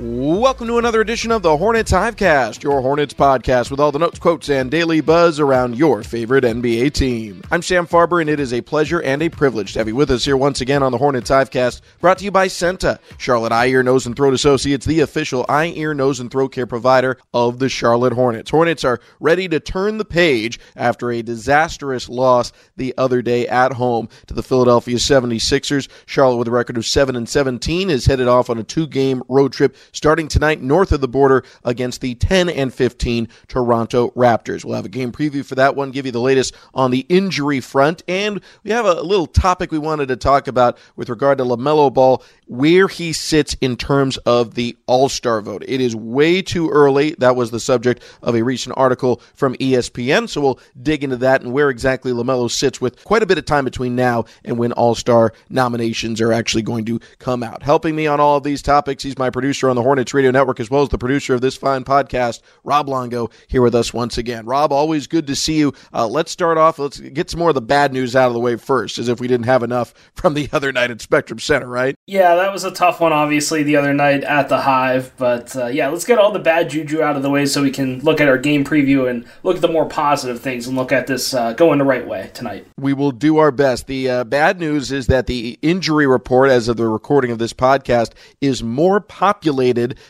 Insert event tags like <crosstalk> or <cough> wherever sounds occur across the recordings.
Welcome to another edition of the Hornets Hivecast, your Hornets podcast with all the notes, quotes, and daily buzz around your favorite NBA team. I'm Sam Farber, and it is a pleasure and a privilege to have you with us here once again on the Hornets Hivecast, brought to you by CEENTA, Charlotte Eye, Ear, Nose, and Throat Associates, the official eye, ear, nose, and throat care provider of the Charlotte Hornets. Hornets are ready to turn the page after a disastrous loss the other day at home to the Philadelphia 76ers. Charlotte, with a record of 7 and 17, is headed off on a two-game road trip starting tonight north of the border against the 10 and 15 Toronto Raptors. We'll have a game preview for that one, give you the latest on the injury front, and we have a little topic we wanted to talk about with regard to LaMelo Ball, where he sits in terms of the All Star vote. It is way too early. That was the subject of a recent article from ESPN, so we'll dig into that and where exactly LaMelo sits with quite a bit of time between now and when All Star nominations are actually going to come out. Helping me on all of these topics, he's my producer on the Hornets Radio Network, as well as the producer of this fine podcast, Rob Longo, here with us once again. Rob, always good to see you. Uh, let's start off. Let's get some more of the bad news out of the way first, as if we didn't have enough <laughs> from the other night at Spectrum Center, right? Yeah, that was a tough one, obviously, the other night at the Hive. But uh, yeah, let's get all the bad juju out of the way so we can look at our game preview and look at the more positive things and look at this uh, going the right way tonight. We will do our best. The uh, bad news is that the injury report, as of the recording of this podcast, is more populated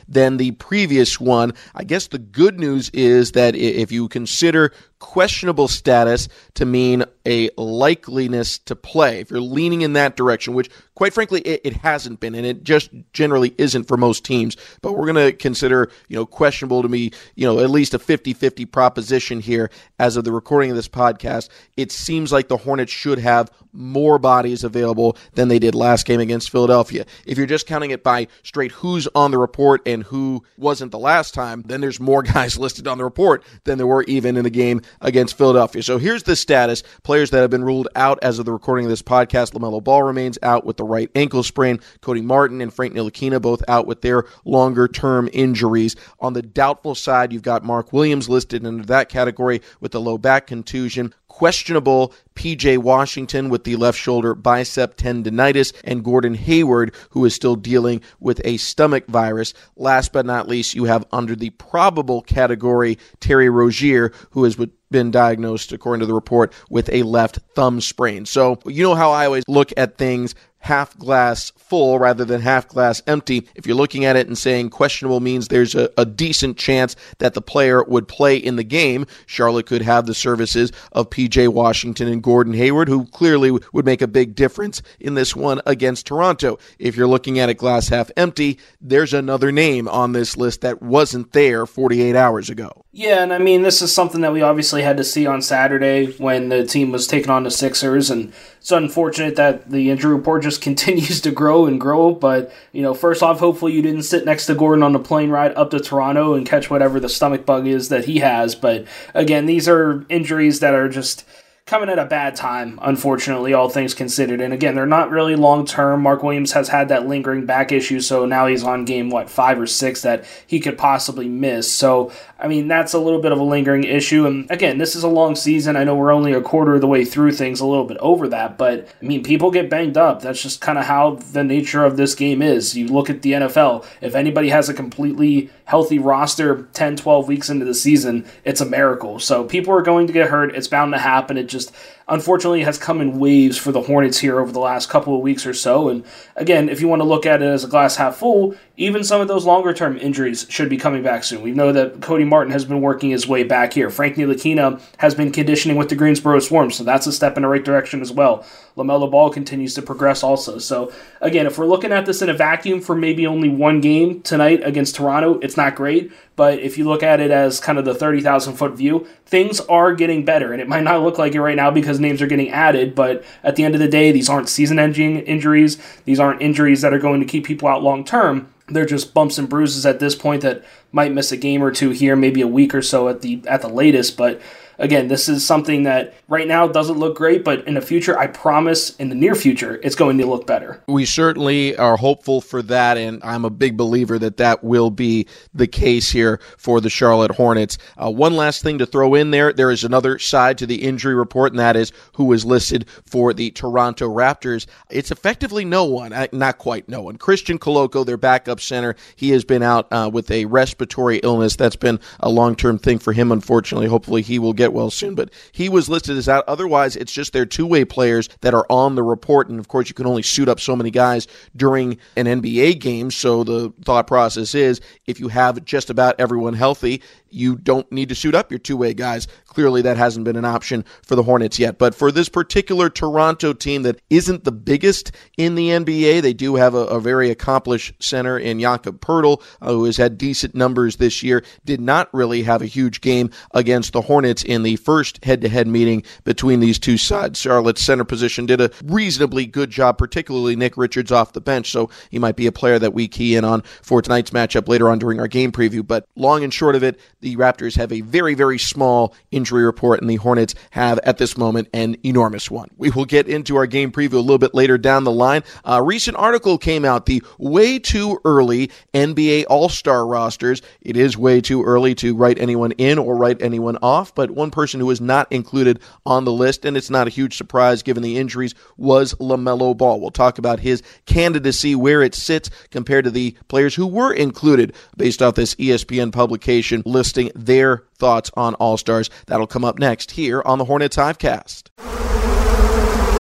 than the previous one. I guess the good news is that if you consider questionable status to mean a likeliness to play. If you're leaning in that direction, which quite frankly it, it hasn't been, and it just generally isn't for most teams, but we're going to consider, you know, questionable to me, you know, at least a 50-50 proposition here as of the recording of this podcast. It seems like the Hornets should have more bodies available than they did last game against Philadelphia. If you're just counting it by straight who's on the report and who wasn't the last time, then there's more <laughs> guys listed on the report than there were even in the game against Philadelphia. So here's the status. Players that have been ruled out as of the recording of this podcast. LaMelo Ball remains out with the right ankle sprain. Cody Martin and Frank Ntilikina both out with their longer term injuries. On the doubtful side, you've got Mark Williams listed under that category with the low back contusion questionable PJ Washington with the left shoulder bicep tendonitis, and Gordon Hayward, who is still dealing with a stomach virus. Last but not least, you have under the probable category Terry Rozier, who has been diagnosed, according to the report, with a left thumb sprain. So, you know how I always look at things half glass full rather than half glass empty. If you're looking at it and saying questionable means there's a, a, decent chance that the player would play in the game, Charlotte could have the services of PJ Washington and Gordon Hayward, who clearly would make a big difference in this one against Toronto. If you're looking at it glass half empty, there's another name on this list that wasn't there 48 hours ago. Yeah, and I mean, this is something that we obviously had to see on Saturday when the team was taking on the Sixers, and it's unfortunate that the injury report just <laughs> continues to grow and grow. But, you know, first off, hopefully you didn't sit next to Gordon on the plane ride up to Toronto and catch whatever the stomach bug is that he has. But again, these are injuries that are just coming at a bad time, unfortunately, all things considered. And again, they're not really long term. Mark Williams has had that lingering back issue, so now he's on game, what, five or six that he could possibly miss. So, I mean, that's a little bit of a lingering issue. And again, this is a long season. I know we're only a quarter of the way through things, a little bit over that, but I mean, people get banged up. That's just kind of how the nature of this game is. You look at the NFL, if anybody has a completely healthy roster 10, 12 weeks into the season, it's a miracle. So people are going to get hurt. It's bound to happen. It just just unfortunately has come in waves for the Hornets here over the last couple of weeks or so. And again, if you want to look at it as a glass half full, even some of those longer term injuries should be coming back soon. We know that Cody Martin has been working his way back here. Frank Ntilikina has been conditioning with the Greensboro Swarm, so that's a step in the right direction as well. LaMelo Ball continues to progress also. So again, if we're looking at this in a vacuum for maybe only one game tonight against Toronto, it's not great. But if you look at it as kind of the 30,000 foot view, things are getting better. And it might not look like it right now because names are getting added. But at the end of the day, these aren't season ending injuries. These aren't injuries that are going to keep people out long term. They're just bumps and bruises at this point that might miss a game or two here, maybe a week or so at the at the latest. But again, this is something that right now doesn't look great, but in the future, I promise in the near future, it's going to look better. We certainly are hopeful for that, and I'm a big believer that that will be the case here for the Charlotte Hornets. Uh, one last thing to throw in there there is another side to the injury report, and that is who is listed for the Toronto Raptors. It's effectively no one, uh, not quite no one. Christian Koloko, their backup center, he has been out uh, with a respiratory illness. That's been a long term thing for him, unfortunately. Hopefully, he will get well soon, but he was listed as out. Otherwise, it's just their two way players that are on the report. And of course, you can only suit up so many guys during an NBA game. So the thought process is if you have just about everyone healthy, you don't need to suit up your two way guys. Clearly, that hasn't been an option for the Hornets yet. But for this particular Toronto team that isn't the biggest in the NBA, they do have a, a very accomplished center in Jakob Poeltl, uh, who has had decent numbers this year. Did not really have a huge game against the Hornets in the first head to head meeting between these two sides. Charlotte's center position did a reasonably good job, particularly Nick Richards off the bench. So he might be a player that we key in on for tonight's matchup later on during our game preview. But long and short of it, the Raptors have a very, very small injury report, and the Hornets have at this moment an enormous one. We will get into our game preview a little bit later down the line. A recent article came out the way too early NBA All Star rosters. It is way too early to write anyone in or write anyone off, but one person who was not included on the list, and it's not a huge surprise given the injuries, was LaMelo Ball. We'll talk about his candidacy, where it sits compared to the players who were included based off this ESPN publication listing their thoughts on All Stars. That'll come up next here on the Hornets Hivecast.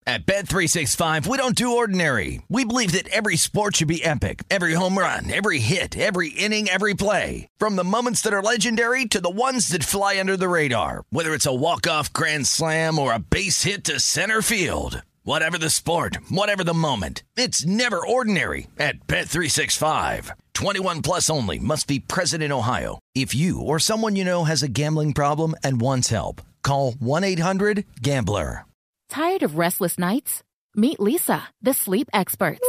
At Bet365, we don't do ordinary. We believe that every sport should be epic. Every home run, every hit, every inning, every play. From the moments that are legendary to the ones that fly under the radar. Whether it's a walk-off grand slam or a base hit to center field. Whatever the sport, whatever the moment. It's never ordinary at Bet365. 21 plus only must be present in Ohio. If you or someone you know has a gambling problem and wants help, call 1-800-GAMBLER. Tired of restless nights? Meet Leesa, the sleep experts.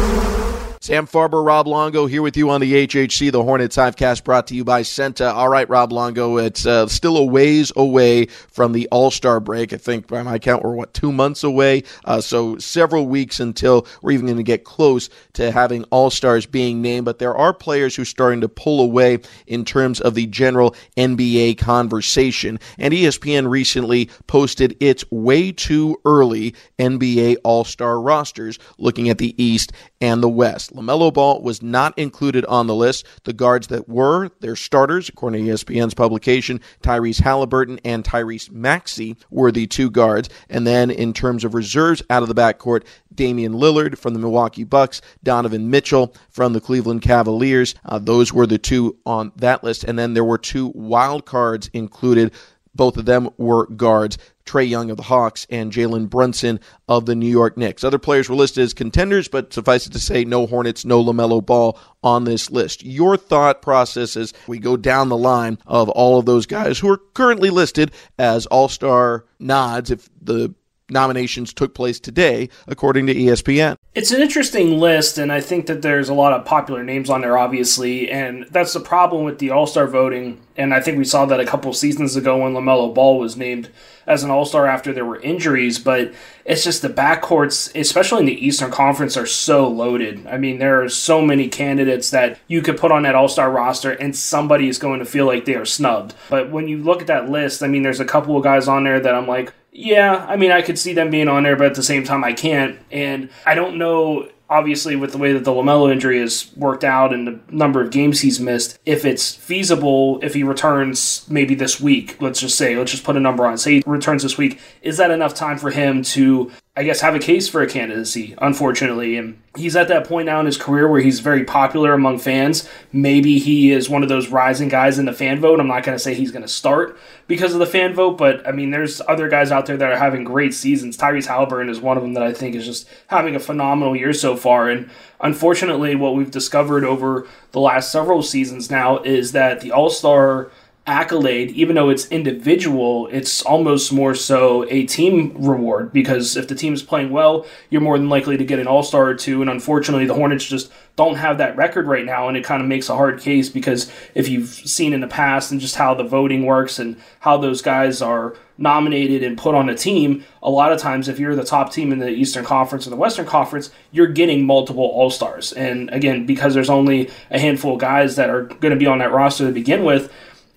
Sam Farber, Rob Longo here with you on the HHC, the Hornets Hivecast brought to you by CEENTA. All right, Rob Longo, it's uh, still a ways away from the All Star break. I think by my count, we're what, two months away? Uh, so several weeks until we're even going to get close to having All Stars being named. But there are players who are starting to pull away in terms of the general NBA conversation. And ESPN recently posted its way too early NBA All Star rosters looking at the East and the West. LaMelo Ball was not included on the list. The guards that were, their starters, according to ESPN's publication, Tyrese Halliburton and Tyrese Maxey were the two guards. And then in terms of reserves out of the backcourt, Damian Lillard from the Milwaukee Bucks, Donovan Mitchell from the Cleveland Cavaliers. Uh, those were the two on that list. And then there were two wild cards included. Both of them were guards. Trae Young of the Hawks and Jalen Brunson of the New York Knicks. Other players were listed as contenders, but suffice it to say, no Hornets, no LaMelo Ball on this list. Your thought process as we go down the line of all of those guys who are currently listed as All Star nods if the nominations took place today, according to ESPN. It's an interesting list, and I think that there's a lot of popular names on there, obviously, and that's the problem with the All Star voting. And I think we saw that a couple seasons ago when LaMelo Ball was named as an All Star after there were injuries, but it's just the backcourts, especially in the Eastern Conference, are so loaded. I mean, there are so many candidates that you could put on that All Star roster, and somebody is going to feel like they are snubbed. But when you look at that list, I mean, there's a couple of guys on there that I'm like, yeah, I mean, I could see them being on there, but at the same time, I can't. And I don't know obviously with the way that the LaMelo injury has worked out and the number of games he's missed, if it's feasible if he returns maybe this week, let's just say, let's just put a number on, say he returns this week, is that enough time for him to I guess, have a case for a candidacy, unfortunately. And he's at that point now in his career where he's very popular among fans. Maybe he is one of those rising guys in the fan vote. I'm not going to say he's going to start because of the fan vote, but I mean, there's other guys out there that are having great seasons. Tyrese Halliburton is one of them that I think is just having a phenomenal year so far. And unfortunately, what we've discovered over the last several seasons now is that the All Star accolade, even though it's individual, it's almost more so a team reward because if the team is playing well, you're more than likely to get an all star or two. And unfortunately, the Hornets just don't have that record right now. And it kind of makes a hard case because if you've seen in the past and just how the voting works and how those guys are nominated and put on a team, a lot of times if you're the top team in the Eastern Conference or the Western Conference, you're getting multiple All Stars. And again, because there's only a handful of guys that are going to be on that roster to begin with,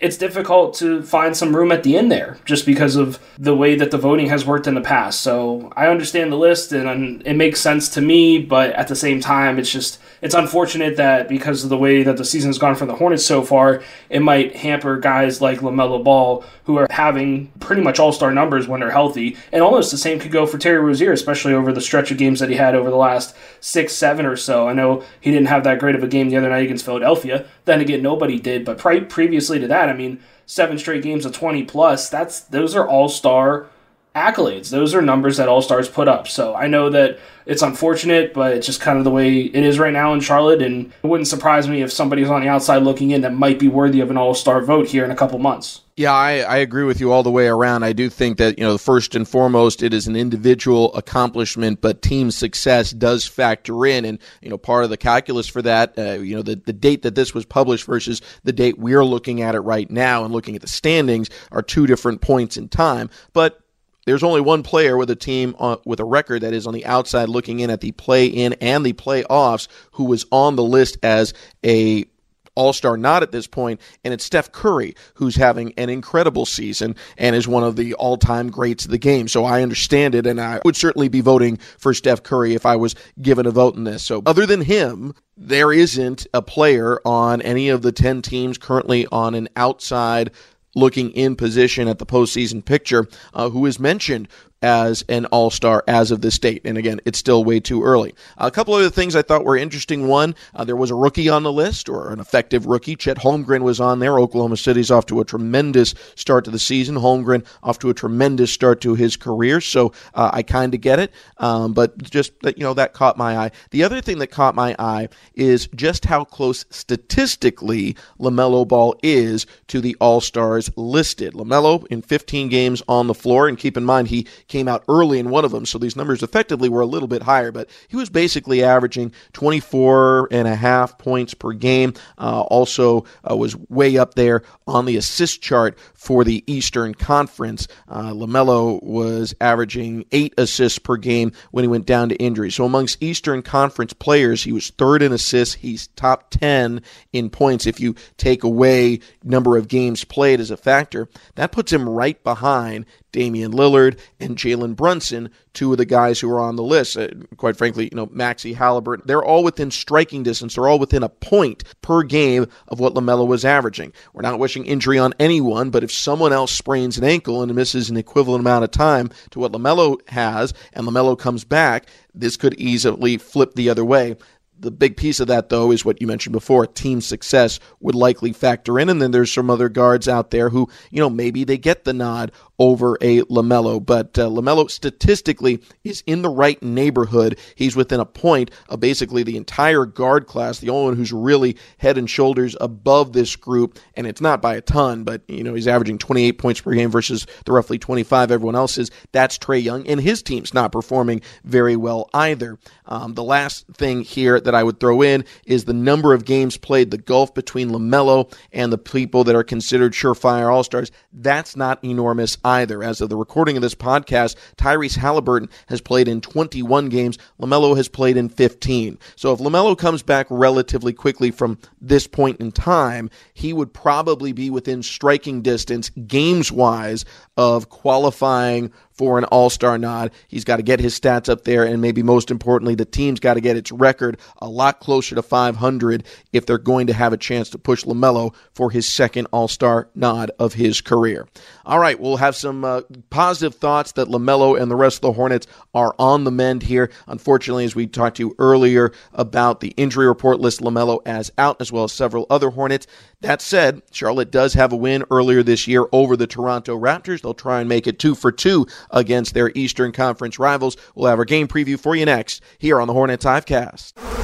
it's difficult to find some room at the end there just because of the way that the voting has worked in the past. So I understand the list and it makes sense to me, but at the same time, it's just it's unfortunate that because of the way that the season has gone for the Hornets so far, it might hamper guys like LaMelo Ball who are having pretty much all star numbers when they're healthy. And almost the same could go for Terry Rozier, especially over the stretch of games that he had over the last six, seven or so. I know he didn't have that great of a game the other night against Philadelphia. Then again, nobody did. But pre- previously to that, I mean, seven straight games of 20 plus, that's those are all star accolades. Those are numbers that all stars put up. So I know that it's unfortunate, but it's just kind of the way it is right now in Charlotte. And it wouldn't surprise me if somebody's on the outside looking in that might be worthy of an all star vote here in a couple months. Yeah, I, I agree with you all the way around. I do think that, you know, first and foremost, it is an individual accomplishment, but team success does factor in. And, you know, part of the calculus for that, uh, you know, the, the date that this was published versus the date we're looking at it right now and looking at the standings are two different points in time. But there's only one player with a team on, with a record that is on the outside looking in at the play in and the playoffs who was on the list as a all star not at this point, and it's Steph Curry, who's having an incredible season and is one of the all time greats of the game. So I understand it, and I would certainly be voting for Steph Curry if I was given a vote in this. So, other than him, there isn't a player on any of the 10 teams currently on an outside looking in position at the postseason picture, uh, who is mentioned as an all star as of this date. And again, it's still way too early. A couple of other things I thought were interesting. One, uh, there was a rookie on the list, or an effective rookie. Chet Holmgren was on there. Oklahoma City's off to a tremendous start to the season. Holmgren off to a tremendous start to his career. So uh, I kind of get it. Um, but just, that, you know, that caught my eye. The other thing that caught my eye is just how close statistically LaMelo Ball is to the All Stars listed. LaMelo in 15 games on the floor. And keep in mind, he came out early in one of them, so these numbers effectively were a little bit higher, but he was basically averaging 24 and a half points per game. Uh, also uh, was way up there on the assist chart for the Eastern Conference. Uh, LaMelo was averaging eight assists per game when he went down to injury. So amongst Eastern Conference players, he was third in assists. He's top 10 in points if you take away number of games played as a factor. That puts him right behind Damian Lillard and Jalen Brunson, two of the guys who are on the list. Uh, quite frankly, you know, Maxey Halliburton, they're all within striking distance. They're all within a point per game of what LaMelo was averaging. We're not wishing injury on anyone, but if someone else sprains an ankle and misses an equivalent amount of time to what LaMelo has, and LaMelo comes back, this could easily flip the other way. The big piece of that, though, is what you mentioned before. Team success would likely factor in. And then there's some other guards out there who, you know, maybe they get the nod over a LaMelo. But uh, LaMelo statistically is in the right neighborhood. He's within a point of basically the entire guard class, the only one who's really head and shoulders above this group. And it's not by a ton, but, you know, he's averaging 28 points per game versus the roughly 25 everyone else is. That's Trae Young, and his team's not performing very well either. Um, the last thing here that I would throw in is the number of games played, the gulf between LaMelo and the people that are considered surefire All Stars. That's not enormous either. As of the recording of this podcast, Tyrese Halliburton has played in 21 games. LaMelo has played in 15. So if LaMelo comes back relatively quickly from this point in time, he would probably be within striking distance, games wise, of qualifying for an all star nod. He's got to get his stats up there, and maybe most importantly, the team's got to get its record a lot closer to 500 if they're going to have a chance to push LaMelo for his second all star nod of his career. All right, we'll have some uh, positive thoughts that LaMelo and the rest of the Hornets are on the mend here. Unfortunately, as we talked to you earlier about the injury report list, LaMelo as out, as well as several other Hornets. That said, Charlotte does have a win earlier this year over the Toronto Raptors. They'll try and make it two for two against their Eastern Conference rivals. We'll have our game preview for you next here on the Hornets Hivecast.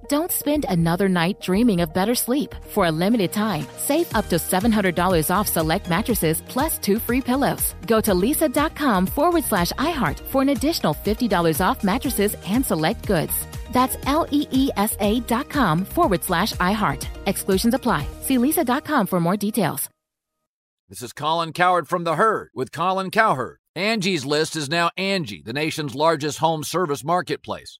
Don't spend another night dreaming of better sleep. For a limited time, save up to $700 off select mattresses plus two free pillows. Go to leesa.com forward slash iHeart for an additional $50 off mattresses and select goods. That's L E E S A dot com forward slash iHeart. Exclusions apply. See leesa.com for more details. This is Colin Cowherd from The Herd with Colin Cowherd. Angie's List is now Angie, the nation's largest home service marketplace.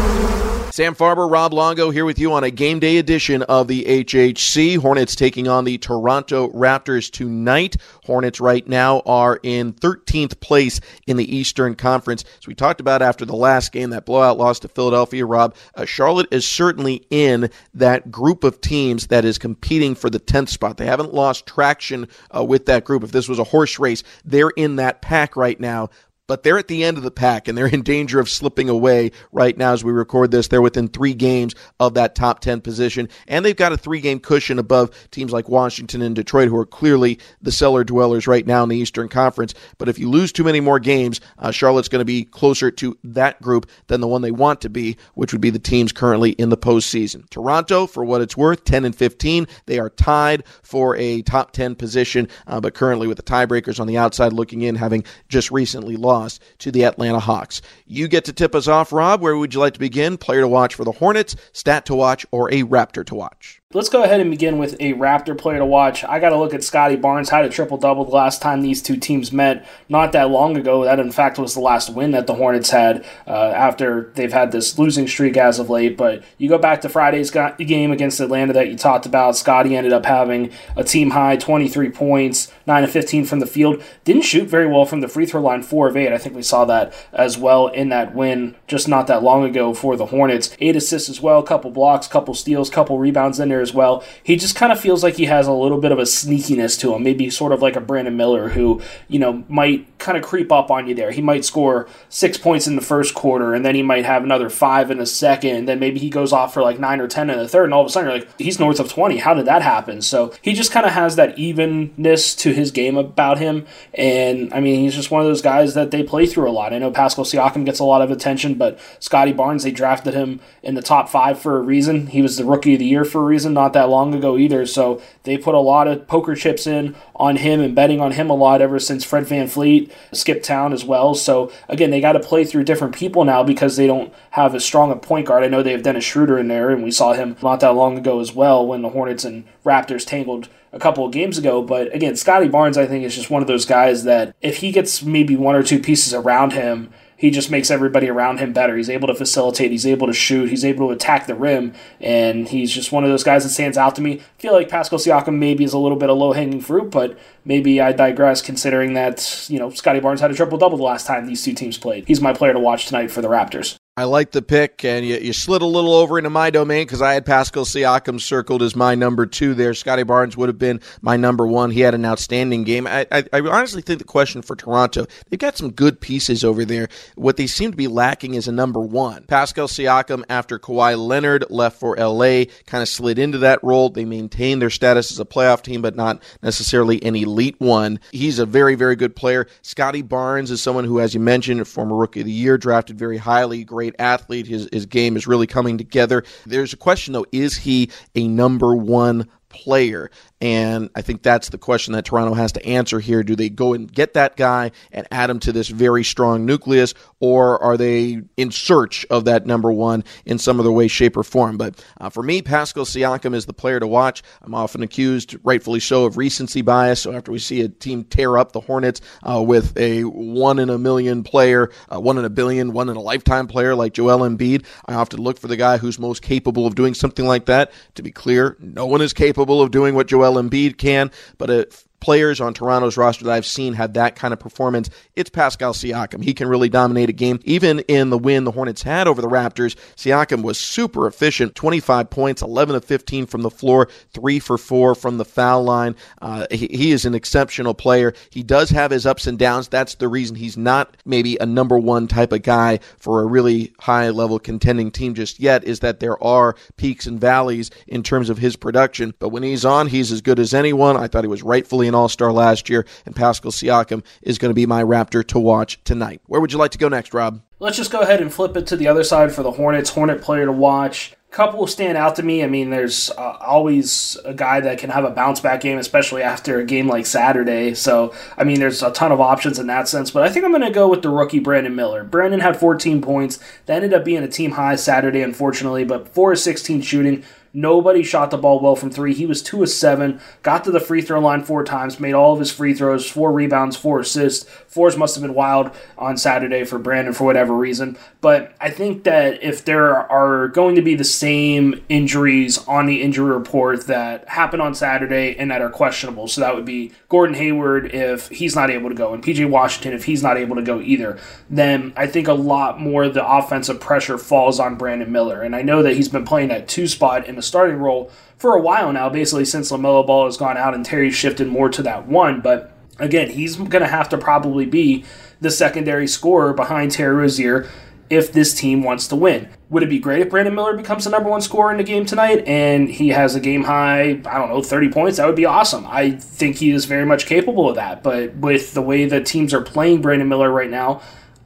Sam Farber, Rob Longo here with you on a game day edition of the HHC. Hornets taking on the Toronto Raptors tonight. Hornets right now are in 13th place in the Eastern Conference. As we talked about after the last game, that blowout loss to Philadelphia, Rob, uh, Charlotte is certainly in that group of teams that is competing for the 10th spot. They haven't lost traction uh, with that group. If this was a horse race, they're in that pack right now but they're at the end of the pack and they're in danger of slipping away right now as we record this. They're within three games of that top 10 position, and they've got a three game cushion above teams like Washington and Detroit, who are clearly the cellar dwellers right now in the Eastern Conference. But if you lose too many more games, uh, Charlotte's going to be closer to that group than the one they want to be, which would be the teams currently in the postseason. Toronto, for what it's worth, 10 and 15. They are tied for a top 10 position, uh, but currently with the tiebreakers on the outside looking in, having just recently lost loss to the Atlanta Hawks. You get to tip us off, Rob. Where would you like to begin? Player to watch for the Hornets, stat to watch, or a Raptor to watch? Let's go ahead and begin with a Raptor player to watch. I got to look at Scottie Barnes. Had a triple double the last time these two teams met, not that long ago. That, in fact, was the last win that the Hornets had uh, after they've had this losing streak as of late. But you go back to Friday's game against Atlanta that you talked about. Scottie ended up having a team high 23 points, 9 of 15 from the field. Didn't shoot very well from the free throw line, 4 of 8. I think we saw that as well in that win just not that long ago for the Hornets. 8 assists as well, a couple blocks, couple steals, couple rebounds in there there as well. He just kind of feels like he has a little bit of a sneakiness to him, maybe sort of like a Brandon Miller who, you know, might kind of creep up on you there. He might score six points in the first quarter, and then he might have another five in the second, and then maybe he goes off for like nine or ten in the third, and all of a sudden you're like, he's north of 20. How did that happen? So he just kind of has that evenness to his game about him, and I mean, he's just one of those guys that they play through a lot. I know Pascal Siakam gets a lot of attention, but Scottie Barnes, they drafted him in the top five for a reason. He was the rookie of the year for a reason not that long ago either. So they put a lot of poker chips in on him and betting on him a lot ever since Fred VanVleet skipped town as well. So again, they got to play through different people now because they don't have as strong a point guard. I know they have Dennis Schroeder in there, and we saw him not that long ago as well when the Hornets and Raptors tangled a couple of games ago. But again, Scottie Barnes, I think, is just one of those guys that if he gets maybe one or two pieces around him he just makes everybody around him better. He's able to facilitate, he's able to shoot, he's able to attack the rim, and he's just one of those guys that stands out to me. I feel like Pascal Siakam maybe is a little bit of low hanging fruit, but maybe I digress considering that, you know, Scottie Barnes had a triple double the last time these two teams played. He's my player to watch tonight for the Raptors. I like the pick, and you, you slid a little over into my domain because I had Pascal Siakam circled as my number two there. Scottie Barnes would have been my number one. He had an outstanding game. I, I, I honestly think the question for Toronto, they've got some good pieces over there. What they seem to be lacking is a number one. Pascal Siakam, after Kawhi Leonard left for LA, kind of slid into that role. They maintained their status as a playoff team, but not necessarily an elite one. He's a very, very good player. Scottie Barnes is someone who, as you mentioned, former rookie of the year, drafted very highly, great athlete. His, his game is really coming together. There's a question, though is he a number one player? And I think that's the question that Toronto has to answer here. Do they go and get that guy and add him to this very strong nucleus, or are they in search of that number one in some other way, shape, or form? But uh, for me, Pascal Siakam is the player to watch. I'm often accused, rightfully so, of recency bias. So after we see a team tear up the Hornets uh, with a one in a million player, uh, one in a billion, one in a lifetime player like Joel Embiid, I often look for the guy who's most capable of doing something like that. To be clear, no one is capable of doing what Joel Joel Embiid can, but if players on Toronto's roster that I've seen have that kind of performance, it's Pascal Siakam. He can really dominate a game. Even in the win the Hornets had over the Raptors, Siakam was super efficient 25 points, 11 of 15 from the floor, 3 for 4 from the foul line. Uh, he, he is an exceptional player. He does have his ups and downs. That's the reason he's not maybe a number one type of guy for a really high level contending team just yet, is that there are peaks and valleys in terms of his production. But when he's on, he's as good as anyone. I thought he was rightfully All Star last year, and Pascal Siakam is going to be my Raptor to watch tonight. Where would you like to go next, Rob? Let's just go ahead and flip it to the other side for the Hornets. Hornet player to watch couple stand out to me. I mean, there's uh, always a guy that can have a bounce back game, especially after a game like Saturday. So, I mean, there's a ton of options in that sense. But I think I'm going to go with the rookie Brandon Miller. Brandon had 14 points. That ended up being a team high Saturday, unfortunately, but 4 16 shooting. Nobody shot the ball well from three. He was two of seven, got to the free throw line four times, made all of his free throws, four rebounds, four assists. Fours must have been wild on Saturday for Brandon for whatever reason. But I think that if there are going to be the same injuries on the injury report that happened on Saturday and that are questionable, so that would be Gordon Hayward if he's not able to go, and PJ Washington if he's not able to go either, then I think a lot more of the offensive pressure falls on Brandon Miller. And I know that he's been playing that two spot in the starting role for a while now, basically since LaMelo Ball has gone out and Terry shifted more to that one. But again, he's going to have to probably be the secondary scorer behind Terry Rozier if this team wants to win. Would it be great if Brandon Miller becomes the number one scorer in the game tonight and he has a game high, I don't know, 30 points? That would be awesome. I think he is very much capable of that. But with the way that teams are playing Brandon Miller right now,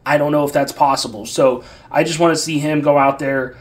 I don't know if that's possible. So I just want to see him go out there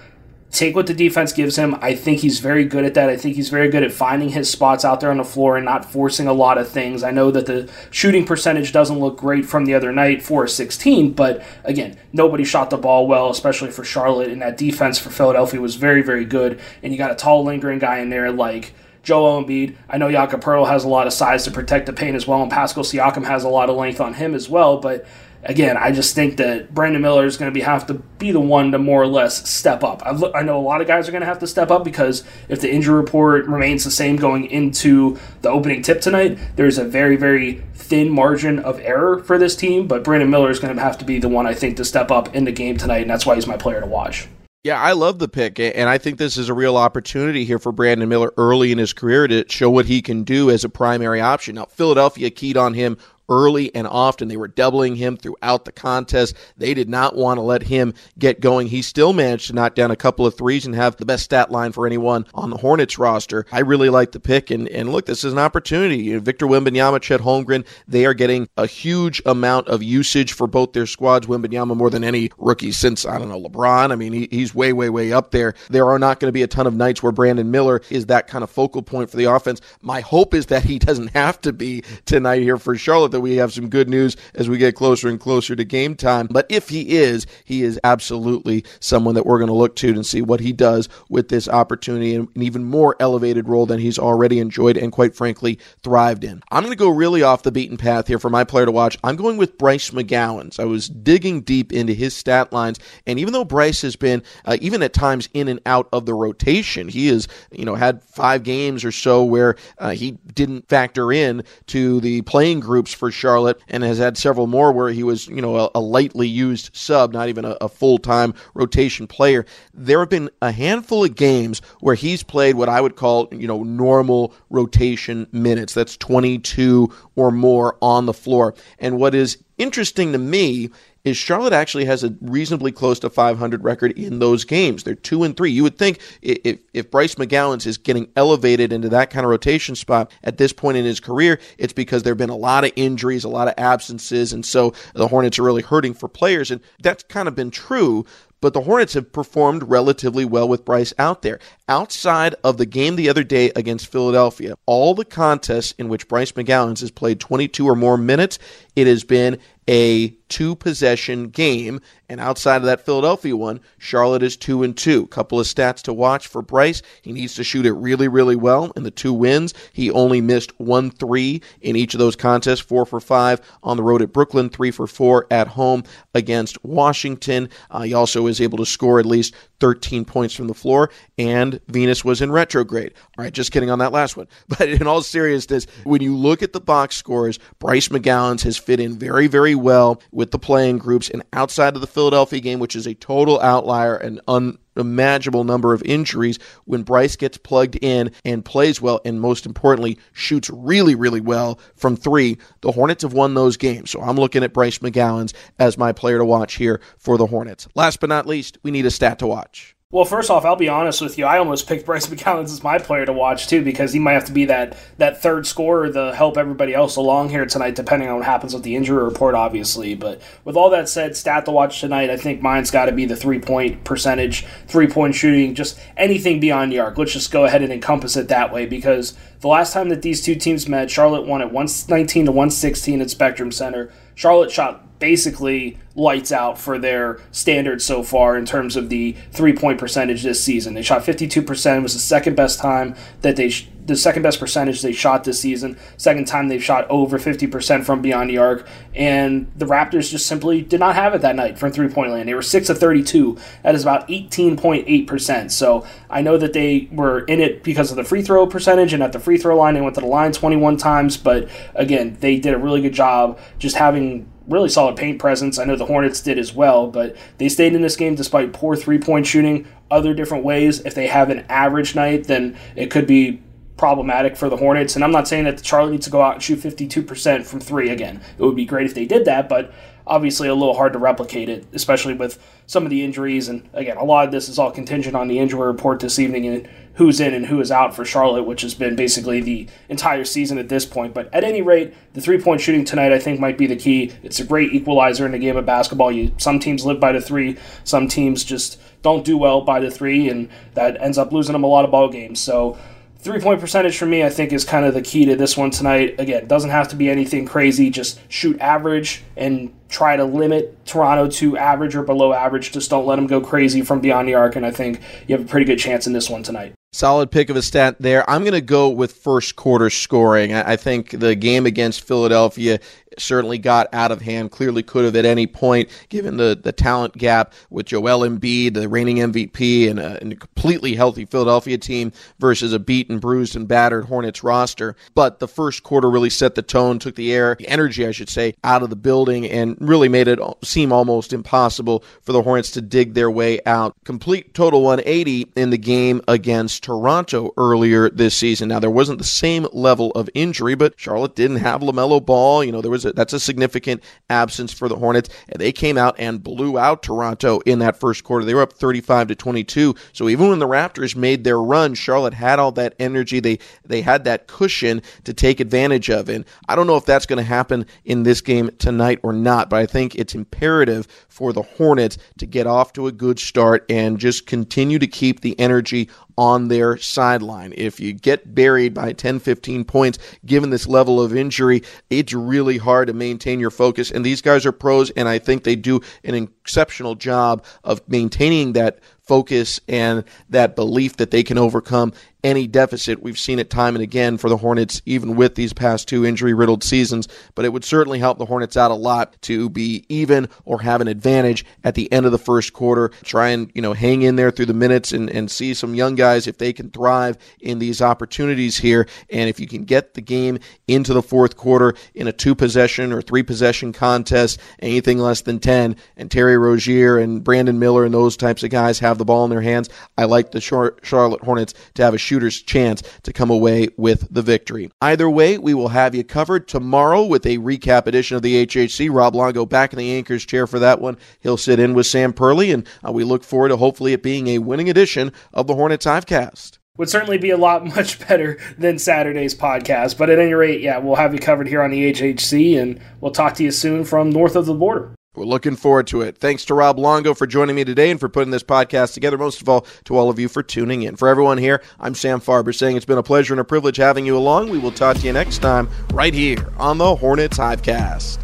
take what the defense gives him. I think he's very good at that. I think he's very good at finding his spots out there on the floor and not forcing a lot of things. I know that the shooting percentage doesn't look great from the other night for 16, but again, nobody shot the ball well, especially for Charlotte, and that defense for Philadelphia was very, very good. And you got a tall, lingering guy in there like Joel Embiid. I know Jakob Poeltl has a lot of size to protect the paint as well, and Pascal Siakam has a lot of length on him as well, but again, I just think that Brandon Miller is going to be have to be the one to more or less step up. I've, i know a lot of guys are going to have to step up because if the injury report remains the same going into the opening tip tonight, there's a very very thin margin of error for this team. But Brandon Miller is going to have to be the one I think to step up in the game tonight, and that's why he's my player to watch. Yeah, I love the pick, and I think this is a real opportunity here for Brandon Miller early in his career to show what he can do as a primary option. Now, Philadelphia keyed on him early and often. They were doubling him throughout the contest. They did not want to let him get going. He still managed to knock down a couple of threes and have the best stat line for anyone on the Hornets roster. I really like the pick. And, and look, this is an opportunity. You know, Victor Wembanyama, Chet Holmgren, they are getting a huge amount of usage for both their squads. Wembanyama more than any rookie since, I don't know, LeBron. I mean, he, he's way, way, way up there. There are not going to be a ton of nights where Brandon Miller is that kind of focal point for the offense. My hope is that he doesn't have to be tonight here for Charlotte that we have some good news as we get closer and closer to game time. But if he is, he is absolutely someone that we're going to look to and see what he does with this opportunity and an even more elevated role than he's already enjoyed and quite frankly thrived in. I'm going to go really off the beaten path here for my player to watch. I'm going with Bryce McGowens. I was digging deep into his stat lines, and even though Bryce has been uh, even at times in and out of the rotation, he has you know had five games or so where uh, he didn't factor in to the playing groups for Charlotte and has had several more where he was, you know, a, a lightly used sub, not even a, a full time rotation player. There have been a handful of games where he's played what I would call, you know, normal rotation minutes. That's 22 or more on the floor. And what is interesting to me is Charlotte actually has a reasonably close to 500 record in those games. They're two and three. You would think if if Bryce McGowens is getting elevated into that kind of rotation spot at this point in his career, it's because there have been a lot of injuries, a lot of absences, and so the Hornets are really hurting for players, and that's kind of been true but the Hornets have performed relatively well with Bryce out there. Outside of the game the other day against Philadelphia, all the contests in which Bryce McGowens has played 22 or more minutes, it has been a two possession game. And outside of that Philadelphia one, Charlotte is two and two. Couple of stats to watch for Bryce. He needs to shoot it really, really well. In the two wins, he only missed one three in each of those contests, four for five on the road at Brooklyn, three for four at home against Washington. Uh, he also was able to score at least 13 points from the floor, and Venus was in retrograde. All right, just kidding on that last one. <laughs> But in all seriousness, when you look at the box scores, Bryce McGowens has fit in very, very well with the playing groups. And outside of the Philadelphia game, which is a total outlier and unimaginable number of injuries, when Bryce gets plugged in and plays well, and most importantly, shoots really, really well from three, the Hornets have won those games. So I'm looking at Bryce McGowens as my player to watch here for the Hornets. Last but not least, we need a stat to watch. Well, first off, I'll be honest with you. I almost picked Bryce <laughs> McGowens as my player to watch too because he might have to be that that third scorer to help everybody else along here tonight, depending on what happens with the injury report, obviously. But with all that said, stat to watch tonight, I think mine's got to be the three point percentage, three point shooting, just anything beyond the arc. Let's just go ahead and encompass it that way because the last time that these two teams met, Charlotte won at 119 to 116 at Spectrum Center. Charlotte shot basically lights out for their standards so far in terms of the three point percentage this season. They shot 52%, was the second best time that they sh- the second best percentage they shot this season. Second time they've shot over 50% from beyond the arc, and the Raptors just simply did not have it that night from three point land. They were 6 of 32. That is about 18.8%. So I know that they were in it because of the free throw percentage, and at the free throw line, they went to the line 21 times, but again, they did a really good job just having really solid paint presence. I know the Hornets did as well, but they stayed in this game despite poor three point shooting. Other different ways, if they have an average night, then it could be problematic for the Hornets. And I'm not saying that the Charlotte needs to go out and shoot 52% from three again. It would be great if they did that, but obviously a little hard to replicate it, especially with some of the injuries. And again, a lot of this is all contingent on the injury report this evening and who's in and who is out for Charlotte, which has been basically the entire season at this point. But at any rate, the three point shooting tonight I think might be the key. It's a great equalizer in the game of basketball. You some teams live by the three, some teams just don't do well by the three, and that ends up losing them a lot of ball games. So Three point percentage for me, I think, is kind of the key to this one tonight. Again, doesn't have to be anything crazy. Just shoot average and try to limit Toronto to average or below average. Just don't let them go crazy from beyond the arc. And I think you have a pretty good chance in this one tonight. Solid pick of a stat there. I'm going to go with first quarter scoring. I think the game against Philadelphia certainly got out of hand. Clearly could have at any point, given the, the talent gap with Joel Embiid, the reigning MVP, and a, and a completely healthy Philadelphia team versus a beaten, bruised, and battered Hornets roster. But the first quarter really set the tone, took the air, the energy, I should say, out of the building, and really made it seem almost impossible for the Hornets to dig their way out. Complete total 180 in the game against Toronto earlier this season. Now, there wasn't the same level of injury, but Charlotte didn't have LaMelo Ball. You know, there was a, that's a significant absence for the Hornets. And they came out and blew out Toronto in that first quarter. They were up 35 to 22. So even when the Raptors made their run, Charlotte had all that energy. They they had that cushion to take advantage of. And I don't know if that's going to happen in this game tonight or not, but I think it's imperative for the Hornets to get off to a good start and just continue to keep the energy on their sideline. If you get buried by 10, 15 points, given this level of injury, it's really hard to maintain your focus. And these guys are pros, and I think they do an exceptional job of maintaining that focus and that belief that they can overcome any deficit. We've seen it time and again for the Hornets, even with these past two injury riddled seasons. But it would certainly help the Hornets out a lot to be even or have an advantage at the end of the first quarter. Try and, you know, hang in there through the minutes and, and see some young guys if they can thrive in these opportunities here. And if you can get the game into the fourth quarter in a two possession or three possession contest, anything less than 10, and Terry Rozier and Brandon Miller and those types of guys have the ball in their hands, I like the Charlotte Hornets to have a shooter's chance to come away with the victory. Either way, we will have you covered tomorrow with a recap edition of the HHC. Rob Longo back in the anchor's chair for that one. He'll sit in with Sam Perley, and uh, we look forward to hopefully it being a winning edition of the Hornets Hivecast would certainly be a lot <laughs> much better than Saturday's podcast. But at any rate, yeah, we'll have you covered here on the HHC, and we'll talk to you soon from north of the border. We're looking forward to it. Thanks to Rob Longo for joining me today and for putting this podcast together. Most of all, to all of you for tuning in. For everyone here, I'm Sam Farber saying it's been a pleasure and a privilege having you along. We will talk to you next time right here on the Hornets Hivecast.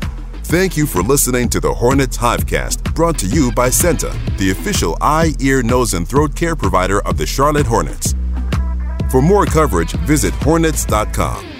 Thank you for listening to the Hornets Hivecast, brought to you by CEENTA, the official eye, ear, nose, and throat care provider of the Charlotte Hornets. For more coverage, visit Hornets.com.